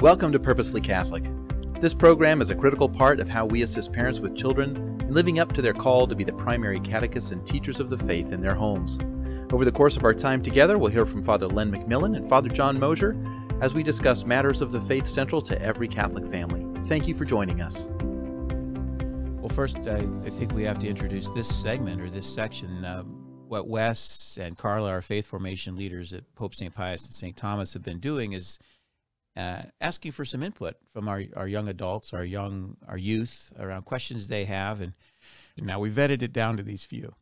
Welcome to Purposely Catholic. This program is a critical part of how we assist parents with children in living up to their call to be the primary catechists and teachers of the faith in their homes. Over the course of our time together, we'll hear from Father Len McMillan and Father John Mosier as we discuss matters of the faith central to every Catholic family. Thank you for joining us. Well, first, I, I think we have to introduce this segment or this section. Uh, what Wes and Carla, our faith formation leaders at Pope St. Pius and St. Thomas, have been doing is uh, asking for some input from our, our young adults, our young our youth around questions they have, and, and now we vetted it down to these few.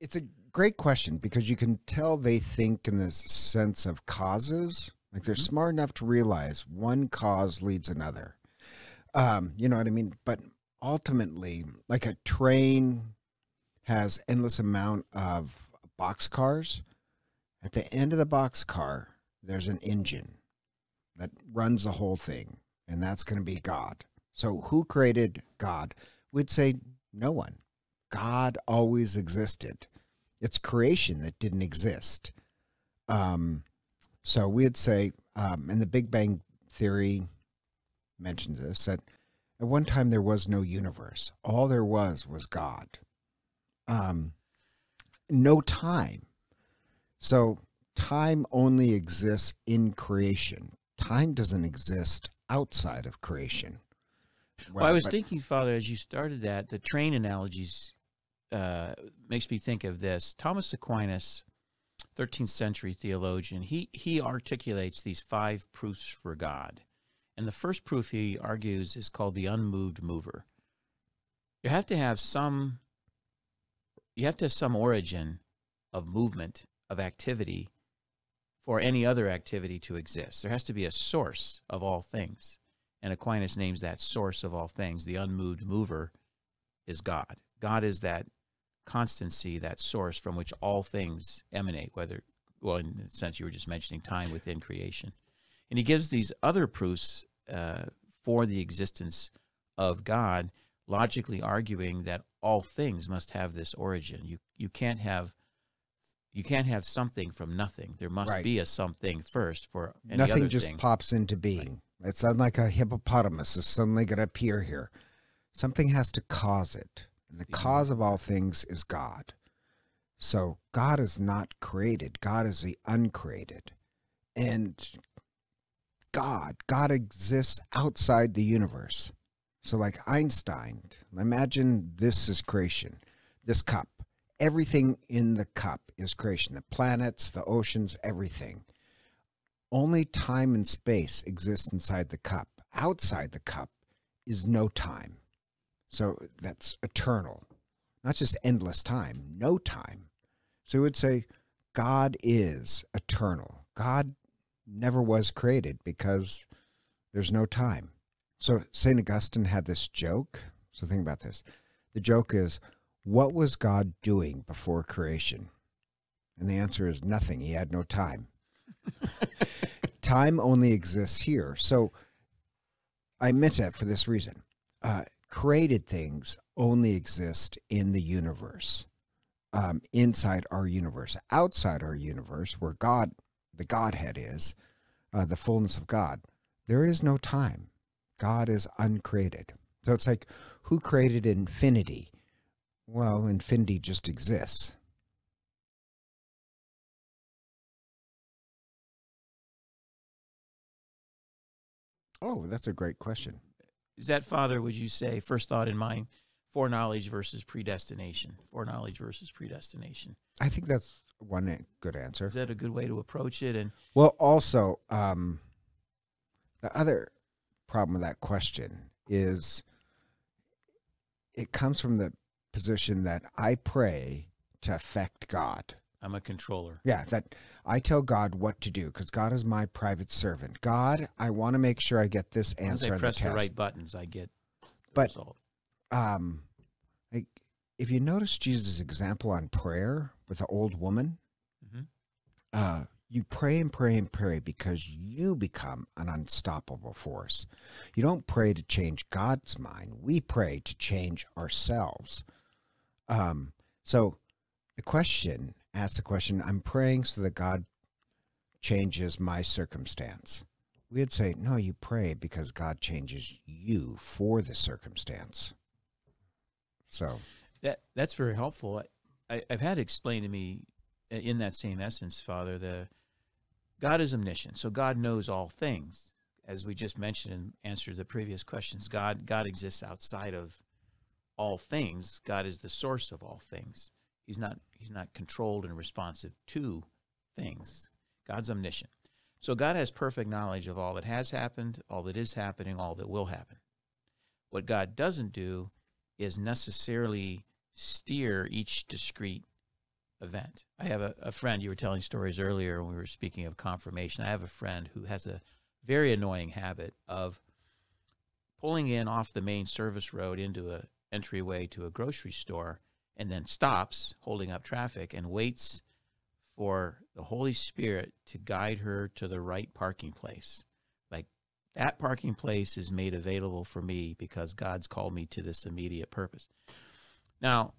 It's a great question because you can tell they think in the sense of causes. Like they're Mhm. smart enough to realize one cause leads another. Um, you know what I mean? But ultimately, like a train has endless amount of boxcars. At the end of the boxcar, there's an engine that runs the whole thing, and that's going to be God. So who created God? We'd say no one. God always existed. It's creation that didn't exist. Um, so we'd say, um, and the Big Bang Theory mentions this, that at one time there was no universe. All there was was God. Um, no time. So time only exists in creation. Time doesn't exist outside of creation. Well, I was but- thinking, Father, as you started that, the train analogies uh, makes me think of this. Thomas Aquinas, 13th century theologian, he, he articulates these five proofs for God. And the first proof he argues is called the unmoved mover. You have to have some you have to have some origin of movement, of activity for any other activity to exist. There has to be a source of all things. And Aquinas names that source of all things, the unmoved mover, is God. God is that constancy, that source from which all things emanate, whether, well, in the sense you were just mentioning, time within creation. And he gives these other proofs uh, for the existence of God, logically arguing that all things must have this origin. You you can't have you can't have something from nothing. There must Right. be a something first for Nothing just thing. pops into being. It's not like a hippopotamus is suddenly going to appear here. Something has to cause it. And the The cause of all things is God. So God is not created, God is the uncreated. And God, God exists outside the universe. So, like Einstein, imagine this is creation, this cup. Everything in the cup is creation the planets, the oceans, everything only time and space exist inside the cup. Outside the cup is no time. So that's eternal, not just endless time, no time. So we would say God is eternal. God never was created because there's no time. So St. Augustine had this joke. So think about this. The joke is, what was God doing before creation? And the answer is nothing. He had no time time only exists here. So I meant that for this reason. Uh, created things only exist in the universe, um, inside our universe. Outside our universe, where God, the Godhead is, uh, the fullness of God, there is no time. God is uncreated. So it's like, who created infinity? Well, infinity just exists. Oh, that's a great question. Is that, Father, would you say, first thought in mind, foreknowledge versus predestination? Foreknowledge versus predestination. I think that's one good answer. Is that a good way to approach it? And Well, also, um, the other problem with that question is it comes from the position that I pray to affect God. I'm a controller. Yeah, that I tell God what to do because God is my private servant. God, I want to make sure I get this long as answer I press the the right buttons, I get the But- result. um, like, if you notice Jesus' example on prayer with the old woman, mm-hmm. uh, you pray and pray and pray because you become an unstoppable force. You don't pray to change God's mind. We pray to change ourselves. Um, so the question ask the question, I'm praying so that God changes my circumstance. We'd say, no, you pray because God changes you for the circumstance. So That that's very helpful. I, I've had explained to me uh, in that same essence, Father. The God is omniscient, so God knows all things. As we just mentioned in answer to the previous questions, God God exists outside of all things. God is the source of all things. He's not he's not controlled and responsive to things. God's omniscient. So God has perfect knowledge of all that has happened, all that is happening, all that will happen. What God doesn't do is necessarily steer each discrete event. I have a, a friend, you were telling stories earlier when we were speaking of confirmation. I have a friend who has a very annoying habit of pulling in off the main service road into a entryway to a grocery store and then stops holding up traffic and waits for the Holy Spirit to guide her to the right parking place. Like that parking place is made available for me because God's called me to this immediate purpose. Now,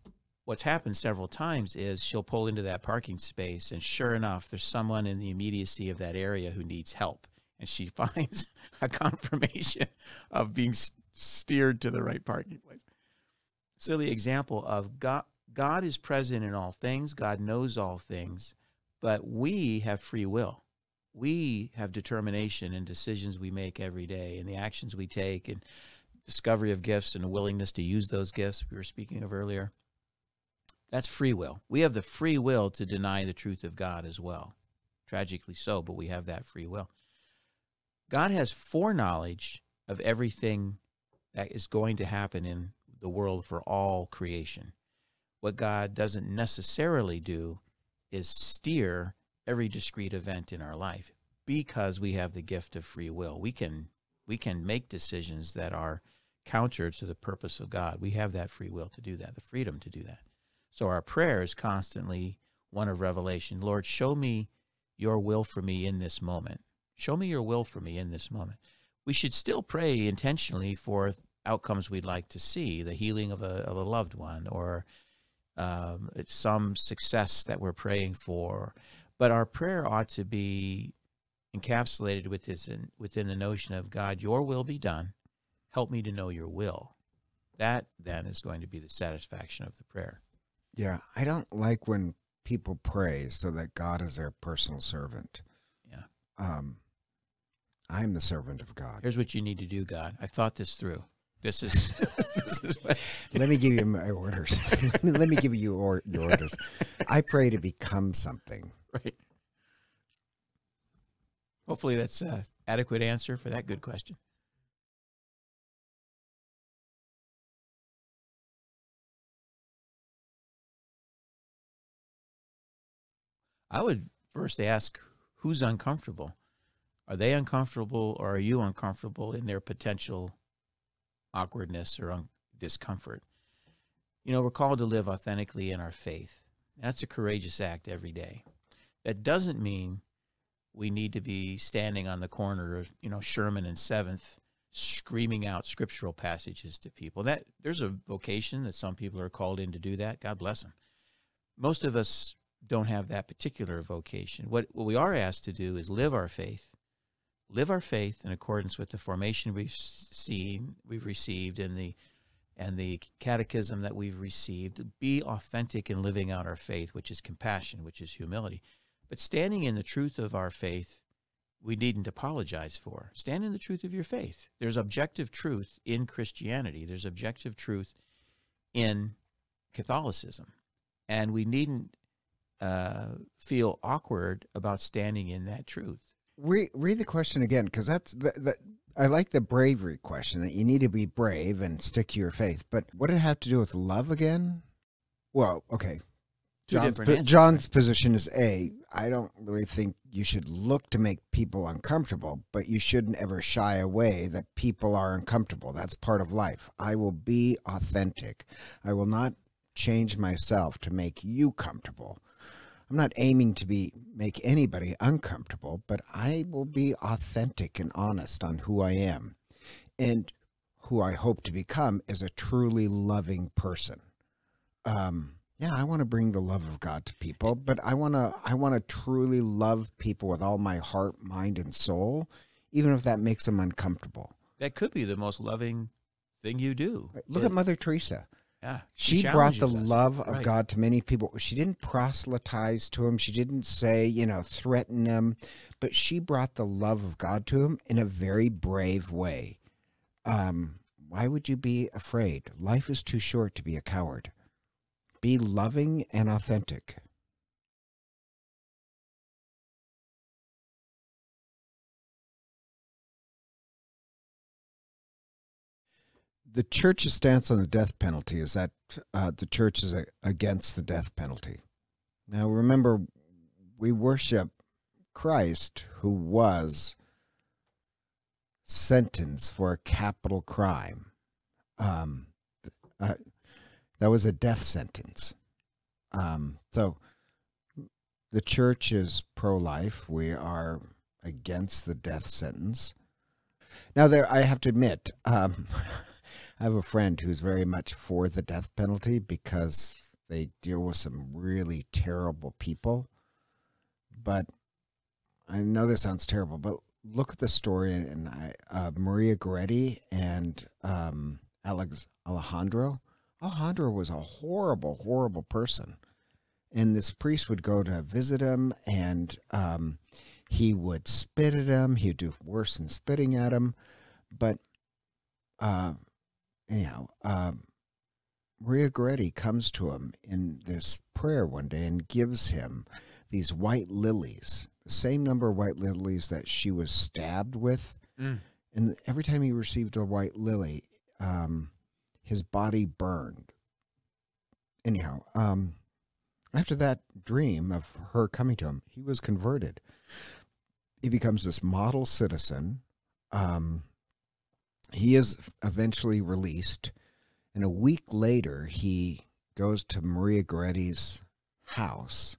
what's happened several times is she'll pull into that parking space, and sure enough, there's someone in the immediacy of that area who needs help. And she finds a confirmation of being steered to the right parking place. Silly example of God. God is present in all things. God knows all things, but we have free will. We have determination and decisions we make every day, and the actions we take, and discovery of gifts and a willingness to use those gifts we were speaking of earlier. That's free will. We have the free will to deny the truth of God as well. Tragically so, but we have that free will. God has foreknowledge of everything that is going to happen in the world for all creation. What God doesn't necessarily do is steer every discrete event in our life because we have the gift of free will. We can we can make decisions that are counter to the purpose of God. We have that free will to do that, the freedom to do that. So our prayer is constantly one of revelation. Lord, show me your will for me in this moment. Show me your will for me in this moment. We should still pray intentionally for outcomes we'd like to see, the healing of a, of a loved one or um, some success that we're praying for. But our prayer ought to be encapsulated within the notion of God, your will be done. Help me to know your will. That then is going to be the satisfaction of the prayer. Yeah, I don't like when people pray so that God is their personal servant. Yeah. Um, I'm the servant of God. Here's what you need to do, God. I thought this through. This is this is what, Let me give you my orders. Let me give you or, your orders. I pray to become something. right. Hopefully that's an adequate answer for that good question. I would first ask who's uncomfortable. Are they uncomfortable or are you uncomfortable in their potential awkwardness or un- discomfort? You know, we're called to live authentically in our faith. That's a courageous act every day. That doesn't mean we need to be standing on the corner of, you know, Sherman and Seventh screaming out scriptural passages to people. That there's a vocation that some people are called in to do that. God bless them. Most of us don't have that particular vocation. What what we are asked to do is live our faith, live our faith in accordance with the formation we've seen, we've received, and the and the catechism that we've received. Be authentic in living out our faith, which is compassion, which is humility. But standing in the truth of our faith, we needn't apologize for. Stand in the truth of your faith. There's objective truth in Christianity. There's objective truth in Catholicism, and we needn't uh, feel awkward about standing in that truth. Read, read the question again because that's the, the, I like the bravery question that you need to be brave and stick to your faith. But what did it have to do with love again? Well, okay. Two John's, answers, John's position is A. I don't really think you should look to make people uncomfortable, but you shouldn't ever shy away that people are uncomfortable. That's part of life. I will be authentic. I will not change myself to make you comfortable. I'm not aiming to be make anybody uncomfortable, but I will be authentic and honest on who I am and who I hope to become is a truly loving person. Um, yeah, I want to bring the love of God to people, but I want to I want to truly love people with all my heart, mind and soul, even if that makes them uncomfortable. That could be the most loving thing you do. Look It- at Mother Teresa. Yeah. She brought the us. love of Right. God to many people. She didn't proselytize to him. She didn't say, you know, threaten him, but she brought the love of God to him in a very brave way. Um, why would you be afraid? Life is too short to be a coward. Be loving and authentic. The church's stance on the death penalty is that uh, the church is a, against the death penalty. Now, remember, we worship Christ, who was sentenced for a capital crime. Um, uh, that was a death sentence. Um, so, the church is pro life. We are against the death sentence. Now, there, I have to admit, um, I have a friend who's very much for the death penalty because they deal with some really terrible people. But I know this sounds terrible, but look at the story in I, uh, Maria Goretti and um, Alex Alejandro. Alejandro was a horrible, horrible person. And this priest would go to visit him and um, he would spit at him. He'd do worse than spitting at him. But uh, anyhow, um, Maria Goretti comes to him in this prayer one day and gives him these white lilies, the same number of white lilies that she was stabbed with. Mm. And every time he received a white lily, um, his body burned. Anyhow, um, after that dream of her coming to him, he was converted. He becomes this model citizen. Um, he is eventually released. And a week later, he goes to Maria Goretti's house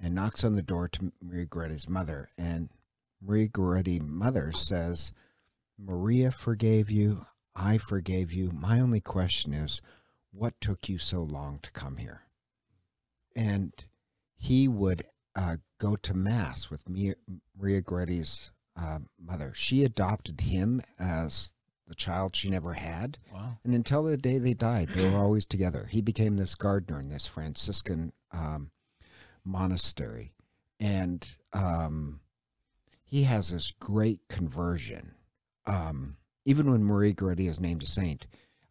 and knocks on the door to Maria Goretti's mother. And Maria Goretti mother says, Maria forgave you. I forgave you. My only question is, what took you so long to come here? And he would uh, go to mass with Maria Goretti's uh, mother. She adopted him as the child she never had. Wow. And until the day they died, they were always together. He became this gardener in this Franciscan um, monastery. And um, he has this great conversion. Um, even when Marie Goretti is named a saint,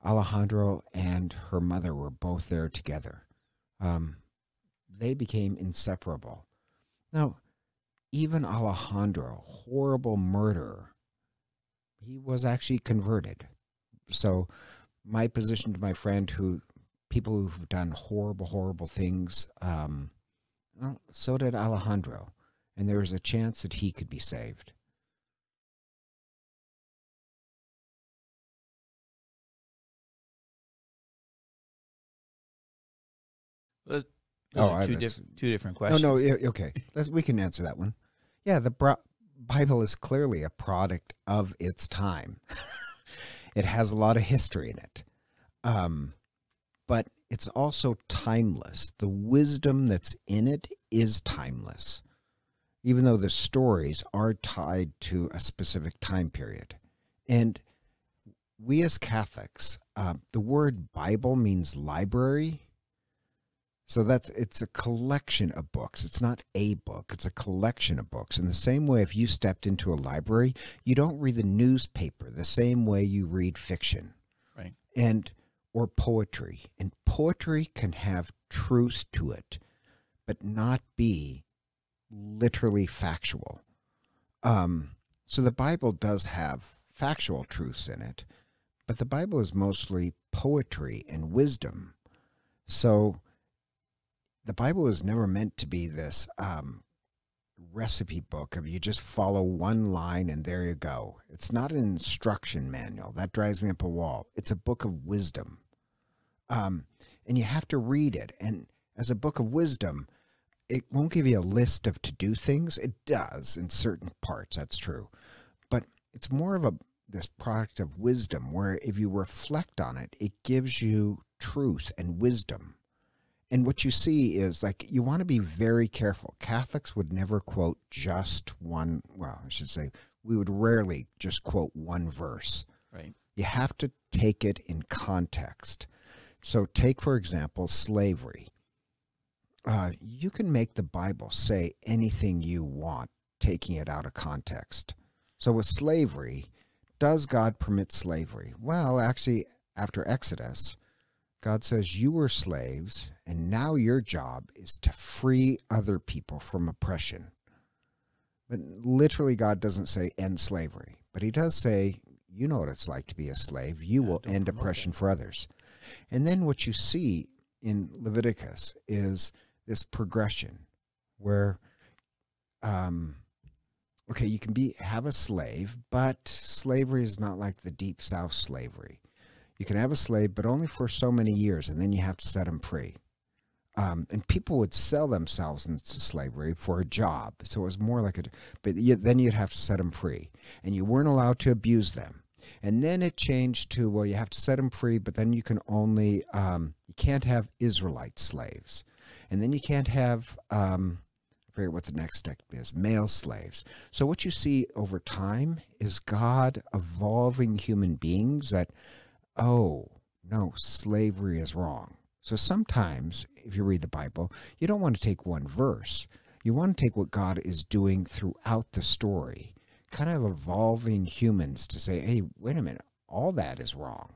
Alejandro and her mother were both there together. Um, they became inseparable. Now, even Alejandro, horrible murderer, he was actually converted. So, my position to my friend who people who've done horrible, horrible things, um, well, so did Alejandro, and there was a chance that he could be saved. Those Oh, are two, that's- diff- two different questions. no, yeah, okay, Let's, we can answer that one. Yeah, the Bri- Bible is clearly a product of its time. it has a lot of history in it, um, but it's also timeless. The wisdom that's in it is timeless, even though the stories are tied to a specific time period. And we as Catholics, uh, the word Bible means library. So that's it's a collection of books. It's not a book, it's a collection of books. In the same way if you stepped into a library, you don't read the newspaper the same way you read fiction. Right. And or poetry. And poetry can have truth to it, but not be literally factual. Um so the Bible does have factual truths in it, but the Bible is mostly poetry and wisdom. So the Bible was never meant to be this um, recipe book of you just follow one line and there you go. It's not an instruction manual. That drives me up a wall. It's a book of wisdom. Um, and you have to read it. And as a book of wisdom, it won't give you a list of to do things. It does in certain parts. That's true. But it's more of a this product of wisdom where if you reflect on it, it gives you truth and wisdom and what you see is like you want to be very careful. Catholics would never quote just one. Well, I should say we would rarely just quote one verse. Right. You have to take it in context. So, take for example slavery. Uh, you can make the Bible say anything you want, taking it out of context. So, with slavery, does God permit slavery? Well, actually, after Exodus, God says, You were slaves, and now your job is to free other people from oppression. But literally, God doesn't say end slavery, but He does say, You know what it's like to be a slave. You Yeah, will end oppression for others. And then what you see in Leviticus is this progression where, um, okay, you can be have a slave, but slavery is not like the deep south slavery. You can have a slave, but only for so many years, and then you have to set him free. Um, and people would sell themselves into slavery for a job, so it was more like a. But you, then you'd have to set them free, and you weren't allowed to abuse them. And then it changed to well, you have to set them free, but then you can only um, you can't have Israelite slaves, and then you can't have um, I forget what the next step is male slaves. So what you see over time is God evolving human beings that oh no, slavery is wrong. So sometimes, if you read the Bible, you don't want to take one verse. You want to take what God is doing throughout the story, kind of evolving humans to say, hey, wait a minute, all that is wrong.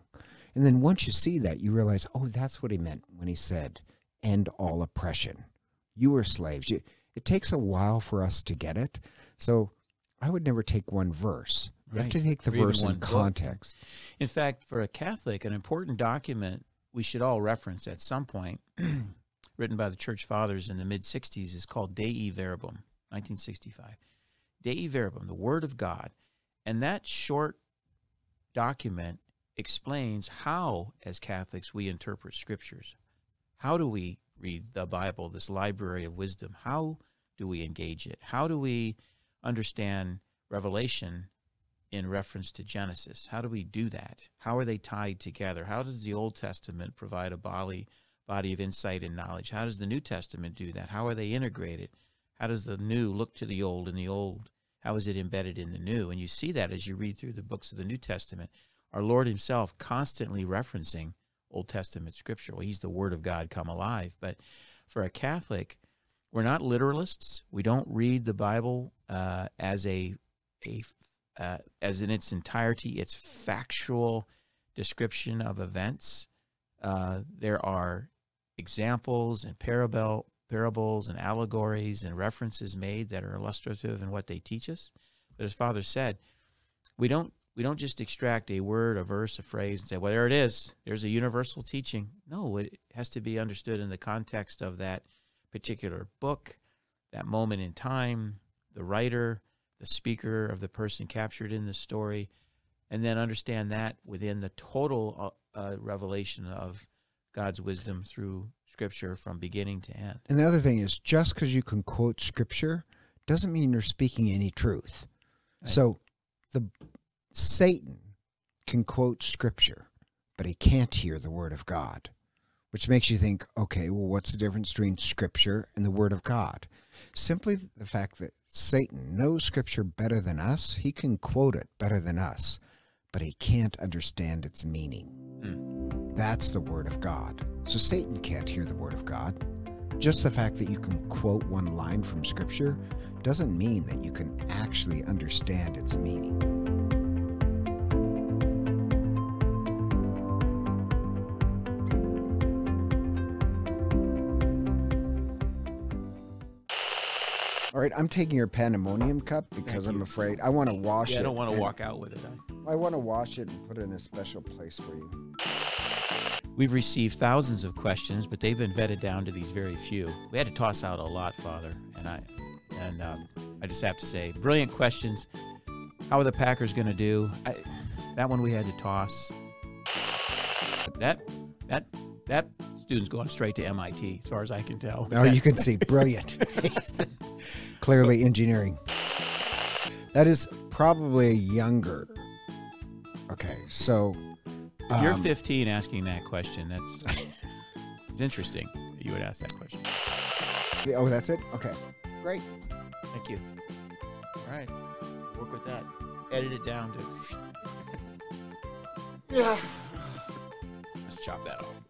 And then once you see that, you realize, oh, that's what he meant when he said, end all oppression. You were slaves. You, it takes a while for us to get it. So I would never take one verse. You have to take the Or verse in book. context. In fact, for a Catholic, an important document we should all reference at some point, written by the Church Fathers in the mid 60s, is called Dei Verbum, 1965. Dei Verbum, the Word of God. And that short document explains how, as Catholics, we interpret scriptures. How do we read the Bible, this library of wisdom? How do we engage it? How do we understand Revelation in reference to Genesis? How do we do that? How are they tied together? How does the Old Testament provide a body body of insight and knowledge? How does the New Testament do that? How are they integrated? How does the new look to the old and the old? How is it embedded in the new? And you see that as you read through the books of the New Testament. Our Lord Himself constantly referencing Old Testament scripture. Well, He's the Word of God come alive. But for a Catholic, we're not literalists. We don't read the Bible uh, as a a uh, as in its entirety, its factual description of events. Uh, there are examples and parable parables and allegories and references made that are illustrative in what they teach us. But as Father said, we don't we don't just extract a word, a verse, a phrase, and say, "Well, there it is. There's a universal teaching." No, it has to be understood in the context of that particular book, that moment in time, the writer, the speaker of the person captured in the story, and then understand that within the total uh, uh, revelation of God's wisdom through Scripture from beginning to end. And the other thing is, just because you can quote scripture doesn't mean you're speaking any truth. Right. So, the Satan can quote scripture, but he can't hear the word of God, which makes you think, okay, well, what's the difference between scripture and the word of God? Simply the fact that Satan knows scripture better than us, he can quote it better than us, but he can't understand its meaning. Hmm. That's the word of God. So Satan can't hear the word of God. Just the fact that you can quote one line from scripture doesn't mean that you can actually understand its meaning. All right, I'm taking your pandemonium cup because I'm afraid I want to wash Yeah, it. I don't want to and- walk out with it. I- I want to wash it and put it in a special place for you. We've received thousands of questions, but they've been vetted down to these very few. We had to toss out a lot, Father, and I, and um, I just have to say, brilliant questions. How are the Packers going to do? I, that one we had to toss. That that that student's going straight to MIT, as far as I can tell. Oh, you can see, brilliant. Clearly engineering. That is probably a younger. Okay, so If you're um, 15 asking that question, that's it's interesting. that you would ask that question. Oh, that's it. Okay, great. Thank you. All right. Work with that. Edit it down to. Yeah. Let's chop that off.